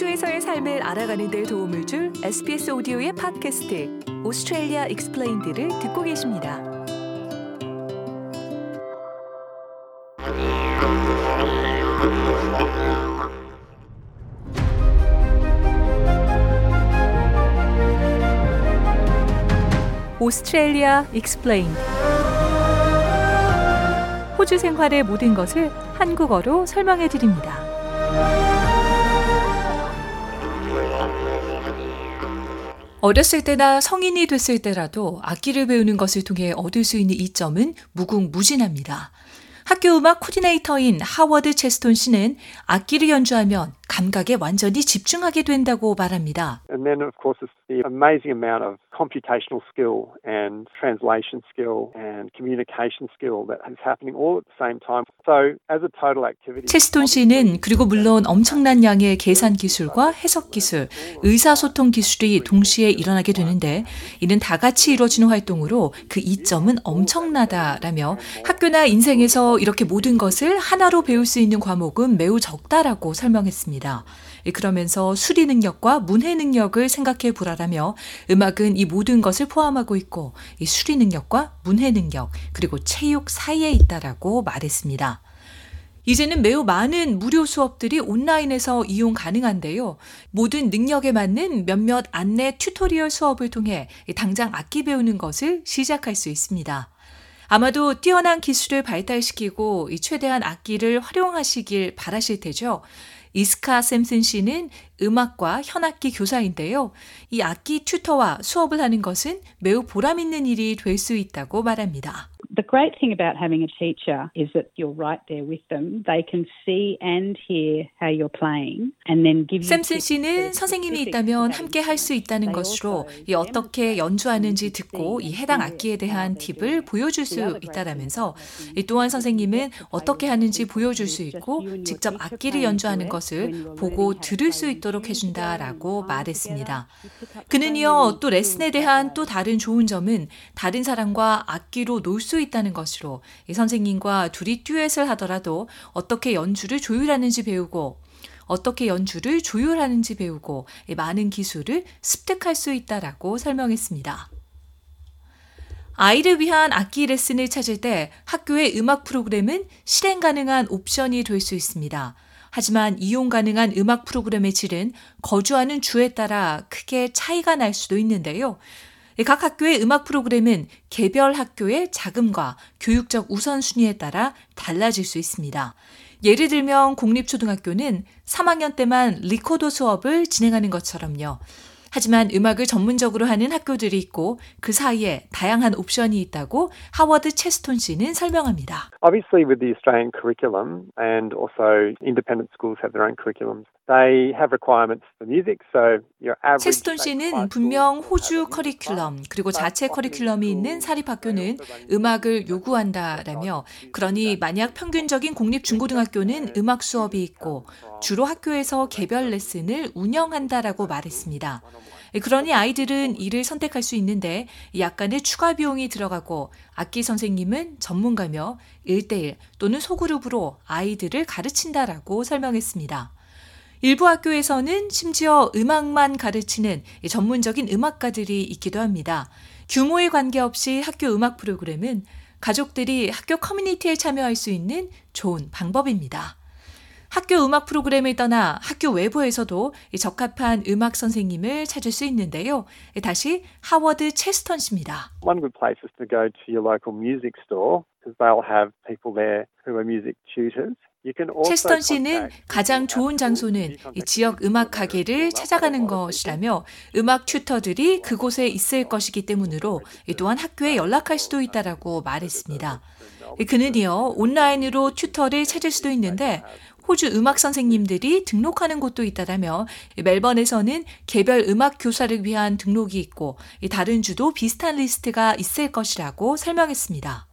호주에서의 삶을 알아가는 데 도움을 줄 SBS 오디오의 팟캐스트 Australia Explained를 듣고 계십니다. Australia Explained 호주 생활의 모든 것을 한국어로 설명해 드립니다. 어렸을 때나 성인이 됐을 때라도 악기를 배우는 것을 통해 얻을 수 있는 이점은 무궁무진합니다. 학교 음악 코디네이터인 하워드 체스톤 씨는 악기를 연주하면 감각에 완전히 집중하게 된다고 말합니다. And then of course it's the amazing amount of computational skill and translation skill and communication skill that is happening all at the same time. So as a total activity 체스톤 씨는 그리고 물론 엄청난 양의 계산 기술과 해석 기술, 의사소통 기술이 동시에 일어나게 되는데 이는 다 같이 이루어지는 활동으로 그 이점은 엄청나다라며 학교나 인생에서 이렇게 모든 것을 하나로 배울 수 있는 과목은 매우 적다라고 설명했습니다. 그러면서 수리 능력과 문해 능력을 생각해 보라라며 음악은 이 모든 것을 포함하고 있고 이 수리 능력과 문해 능력 그리고 체육 사이에 있다라고 말했습니다. 이제는 매우 많은 무료 수업들이 온라인에서 이용 가능한데요. 모든 능력에 맞는 몇몇 안내 tutorial 수업을 통해 당장 악기 배우는 것을 시작할 수 있습니다. 아마도 뛰어난 기술을 발달시키고 최대한 악기를 활용하시길 바라실 테죠. 이스카 샘슨 씨는 음악과 현악기 교사인데요. 이 악기 튜터와 수업을 하는 것은 매우 보람 있는 일이 될 수 있다고 말합니다. The great thing about having a teacher is that you're right there with them. They can see and hear how you're playing and then give you 샘슨 씨는 선생님이 있다면 함께 할 수 있다는 것으로 이 어떻게 연주하는지 듣고 이 해당 악기에 대한 팁을 보여줄 수 있다라면서 이 또한 선생님은 어떻게 하는지 보여줄 수 있고 직접 악기를 연주하는 것을 보고 들을 수 있도록 해준다라고 말했습니다. 그는 이어 또 레슨에 대한 또 다른 좋은 점은 다른 사람과 악기로 놀 수 있다는 것으로 이 선생님과 둘이 듀엣을 하더라도 어떻게 연주를 조율하는지 배우고 어떻게 연주를 조율하는지 배우고 많은 기술을 습득할 수 있다라고 설명했습니다. 아이를 위한 악기 레슨을 찾을 때 학교의 음악 프로그램은 실행 가능한 옵션이 될 수 있습니다. 하지만 이용 가능한 음악 프로그램의 질은 거주하는 주에 따라 크게 차이가 날 수도 있는데요. 각 학교의 음악 프로그램은 개별 학교의 자금과 교육적 우선순위에 따라 달라질 수 있습니다. 예를 들면 공립초등학교는 3학년 때만 리코더 수업을 진행하는 것처럼요. 하지만 음악을 전문적으로 하는 학교들이 있고 그 사이에 다양한 옵션이 있다고 하워드 체스톤 씨는 설명합니다. Obviously with the Australian curriculum and also independent schools have their own curriculums. They have requirements for music, so your average 체스톤 씨는 분명 호주 커리큘럼 그리고 자체 커리큘럼이 있는 사립학교는 음악을 요구한다라며 그러니 만약 평균적인 공립 중고등학교는 음악 수업이 있고 주로 학교에서 개별 레슨을 운영한다라고 말했습니다. 그러니 아이들은 이를 선택할 수 있는데 약간의 추가 비용이 들어가고 악기 선생님은 전문가며 1대1 또는 소그룹으로 아이들을 가르친다라고 설명했습니다. 일부 학교에서는 심지어 음악만 가르치는 전문적인 음악가들이 있기도 합니다. 규모에 관계없이 학교 음악 프로그램은 가족들이 학교 커뮤니티에 참여할 수 있는 좋은 방법입니다. 학교 음악 프로그램을 떠나 학교 외부에서도 적합한 음악 선생님을 찾을 수 있는데요. 다시 하워드 체스턴 씨입니다. One good place is to go to your local music store because they'll have people there who are music tutors. 체스턴 씨는 가장 좋은 장소는 지역 음악 가게를 찾아가는 것이라며 음악 튜터들이 그곳에 있을 것이기 때문으로 또한 학교에 연락할 수도 있다라고 말했습니다. 그는 이어 온라인으로 튜터를 찾을 수도 있는데 호주 음악 선생님들이 등록하는 곳도 있다라며 멜번에서는 개별 음악 교사를 위한 등록이 있고 다른 주도 비슷한 리스트가 있을 것이라고 설명했습니다.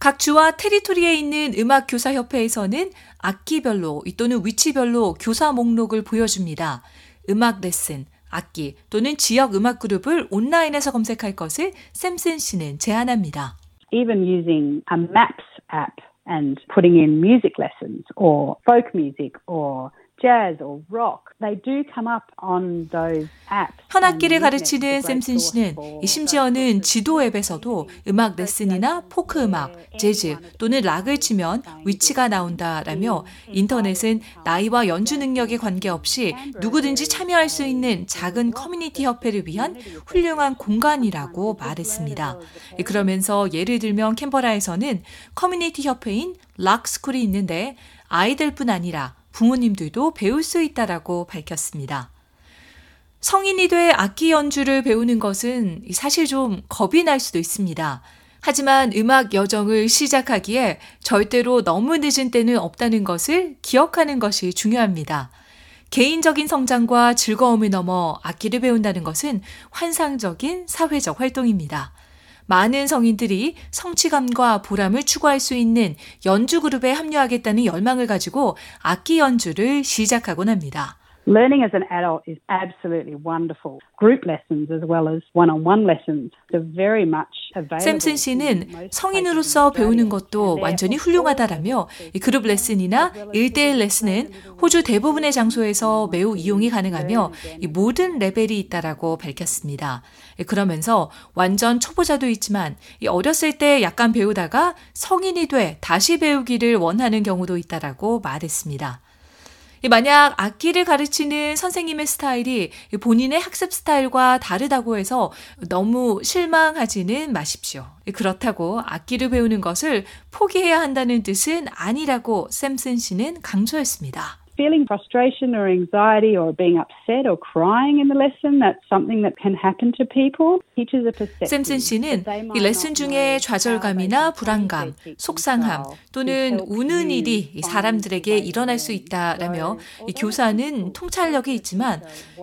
각 주와 테리토리에 있는 음악교사협회에서는 악기별로 또는 위치별로 교사 목록을 보여줍니다. 음악 레슨, 악기 또는 지역 음악 그룹을 온라인에서 검색할 것을 샘슨 씨는 제안합니다. Even using a maps app and putting in music lessons or folk music or jazz or rock, they do come up on those apps. 현악기를 가르치는 샘슨 씨는 심지어는 지도 앱에서도 음악 레슨이나 포크 음악, 재즈 또는 락을 치면 위치가 나온다라며 인터넷은 나이와 연주 능력에 관계없이 누구든지 참여할 수 있는 작은 커뮤니티 협회를 위한 훌륭한 공간이라고 말했습니다. 그러면서 예를 들면 캔버라에서는 커뮤니티 협회인 락스쿨이 있는데 아이들뿐 아니라 부모님들도 배울 수 있다라고 밝혔습니다. 성인이 돼 악기 연주를 배우는 것은 사실 좀 겁이 날 수도 있습니다. 하지만 음악 여정을 시작하기에 절대로 너무 늦은 때는 없다는 것을 기억하는 것이 중요합니다. 개인적인 성장과 즐거움을 넘어 악기를 배운다는 것은 환상적인 사회적 활동입니다. 많은 성인들이 성취감과 보람을 추구할 수 있는 연주 그룹에 합류하겠다는 열망을 가지고 악기 연주를 시작하곤 합니다. Learning as an adult is absolutely wonderful. Group lessons as well as one-on-one lessons are very much available. 샘슨 씨는 성인으로서 배우는 것도 완전히 훌륭하다라며 그룹 레슨이나 1대1 레슨은 호주 대부분의 장소에서 매우 이용이 가능하며 모든 레벨이 있다라고 밝혔습니다. 그러면서 완전 초보자도 있지만 어렸을 때 약간 배우다가 성인이 돼 다시 배우기를 원하는 경우도 있다라고 말했습니다. 만약 악기를 가르치는 선생님의 스타일이 본인의 학습 스타일과 다르다고 해서 너무 실망하지는 마십시오. 그렇다고 악기를 배우는 것을 포기해야 한다는 뜻은 아니라고 샘슨 씨는 강조했습니다. Feeling frustration or anxiety or being upset or crying in the lesson, that's something that can happen to people. Teachers are perceptive. 샘슨 씨는 이 레슨 중에 좌절감이나 불안감, 속상함 또는 우는 일이 사람들에게 일어날 수 있다라며 이 교사는 통찰력이 있지만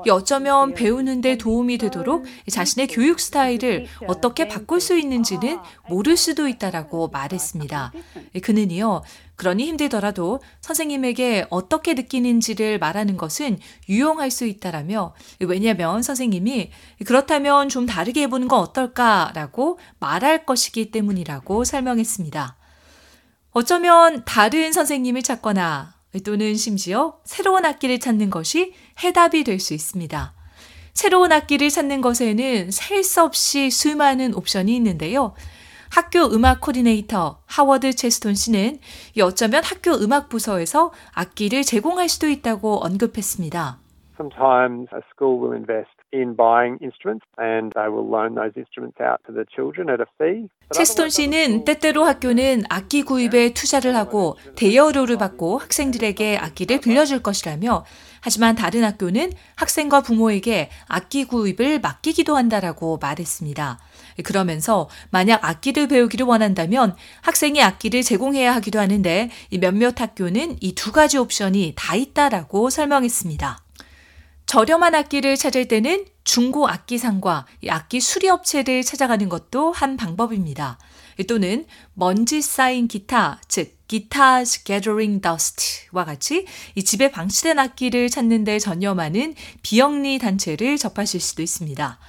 어쩌면 배우는데 도움이 되도록 자신의 교육 스타일을 어떻게 바꿀 수 있는지는 모를 수도 있다라고 말했습니다. 그는요. 그러니 힘들더라도 선생님에게 어떻게 느끼는지를 말하는 것은 유용할 수 있다라며 왜냐하면 선생님이 그렇다면 좀 다르게 해보는 건 어떨까라고 말할 것이기 때문이라고 설명했습니다. 어쩌면 다른 선생님을 찾거나 또는 심지어 새로운 악기를 찾는 것이 해답이 될 수 있습니다. 새로운 악기를 찾는 것에는 셀 수 없이 수많은 옵션이 있는데요. 학교 음악 코디네이터 하워드 체스톤 씨는 어쩌면 학교 음악 부서에서 악기를 제공할 수도 있다고 언급했습니다. Sometimes a school will invest in buying instruments and they will loan those instruments out to the children at a fee. 체스톤 씨는 때때로 학교는 악기 구입에 투자를 하고 대여료를 받고 학생들에게 악기를 빌려줄 것이라며 하지만 다른 학교는 학생과 부모에게 악기 구입을 맡기기도 한다라고 말했습니다. 그러면서 만약 악기를 배우기를 원한다면 학생이 악기를 제공해야 하기도 하는데 몇몇 학교는 이 두 가지 옵션이 다 있다라고 설명했습니다. 저렴한 악기를 찾을 때는 중고 악기상과 악기 수리업체를 찾아가는 것도 한 방법입니다. 또는 먼지 쌓인 기타, 즉 Guitars Gathering Dust와 같이 이 집에 방치된 악기를 찾는 데 전념하는 비영리 단체를 접하실 수도 있습니다.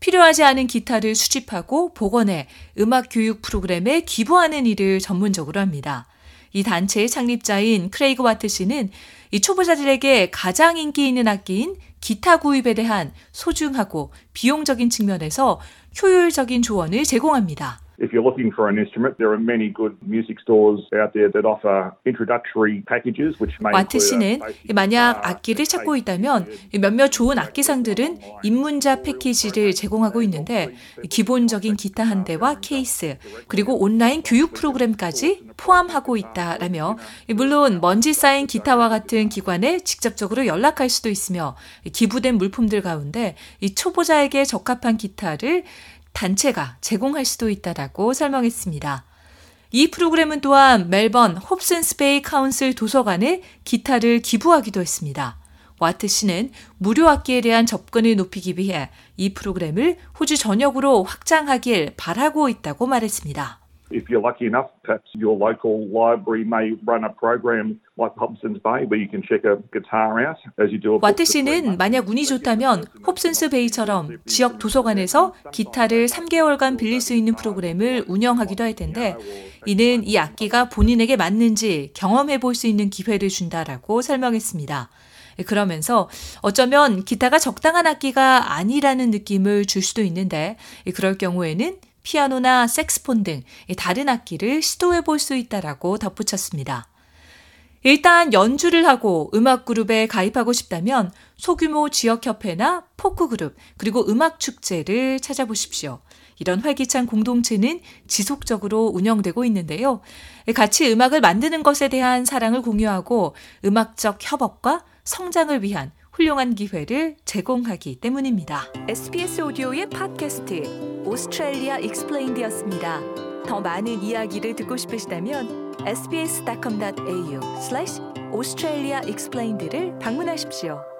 필요하지 않은 기타를 수집하고 복원해 음악 교육 프로그램에 기부하는 일을 전문적으로 합니다. 이 단체의 창립자인 크레이그 와트 씨는 이 초보자들에게 가장 인기 있는 악기인 기타 구입에 대한 소중하고 비용적인 측면에서 효율적인 조언을 제공합니다. If you're looking for an instrument, there are many good music stores out there that offer introductory packages, which may 와트 씨는 만약 악기를 찾고 있다면 몇몇 좋은 악기상들은 입문자 패키지를 제공하고 있는데 기본적인 기타 한 대와 케이스 그리고 온라인 교육 프로그램까지 포함하고 있다라며 물론 먼지 쌓인 기타와 같은 기관에 직접적으로 연락할 수도 있으며 기부된 물품들 가운데 이 초보자에게 적합한 기타를 단체가 제공할 수도 있다라고 설명했습니다. 이 프로그램은 또한 멜번 홉슨스베이 카운슬 도서관에 기타를 기부하기도 했습니다. 와트 씨는 무료 악기에 대한 접근을 높이기 위해 이 프로그램을 호주 전역으로 확장하길 바라고 있다고 말했습니다. If you're lucky enough, perhaps your local library may run a program like Hobson's Bay where you can check a guitar out as you do a book 와트 씨는. 만약 운이 좋다면 홉슨스 베이처럼 지역 도서관에서 기타를 3개월간 빌릴 수 있는 프로그램을 운영하기도 할 텐데 이는 이 악기가 본인에게 맞는지 경험해 볼 수 있는 기회를 준다라고 설명했습니다. 그러면서 어쩌면 기타가 적당한 악기가 아니라는 느낌을 줄 수도 있는데 그럴 경우에는 피아노나 색스폰 등 다른 악기를 시도해 볼 수 있다라고 덧붙였습니다. 일단 연주를 하고 음악 그룹에 가입하고 싶다면 소규모 지역 협회나 포크 그룹 그리고 음악 축제를 찾아보십시오. 이런 활기찬 공동체는 지속적으로 운영되고 있는데요. 같이 음악을 만드는 것에 대한 사랑을 공유하고 음악적 협업과 성장을 위한 훌륭한 기회를 제공하기 때문입니다. SBS 오디오의 팟캐스트 Australia Explained였습니다. 더 많은 이야기를 듣고 싶으시다면 sbs.com.au/australia explained를 방문하십시오.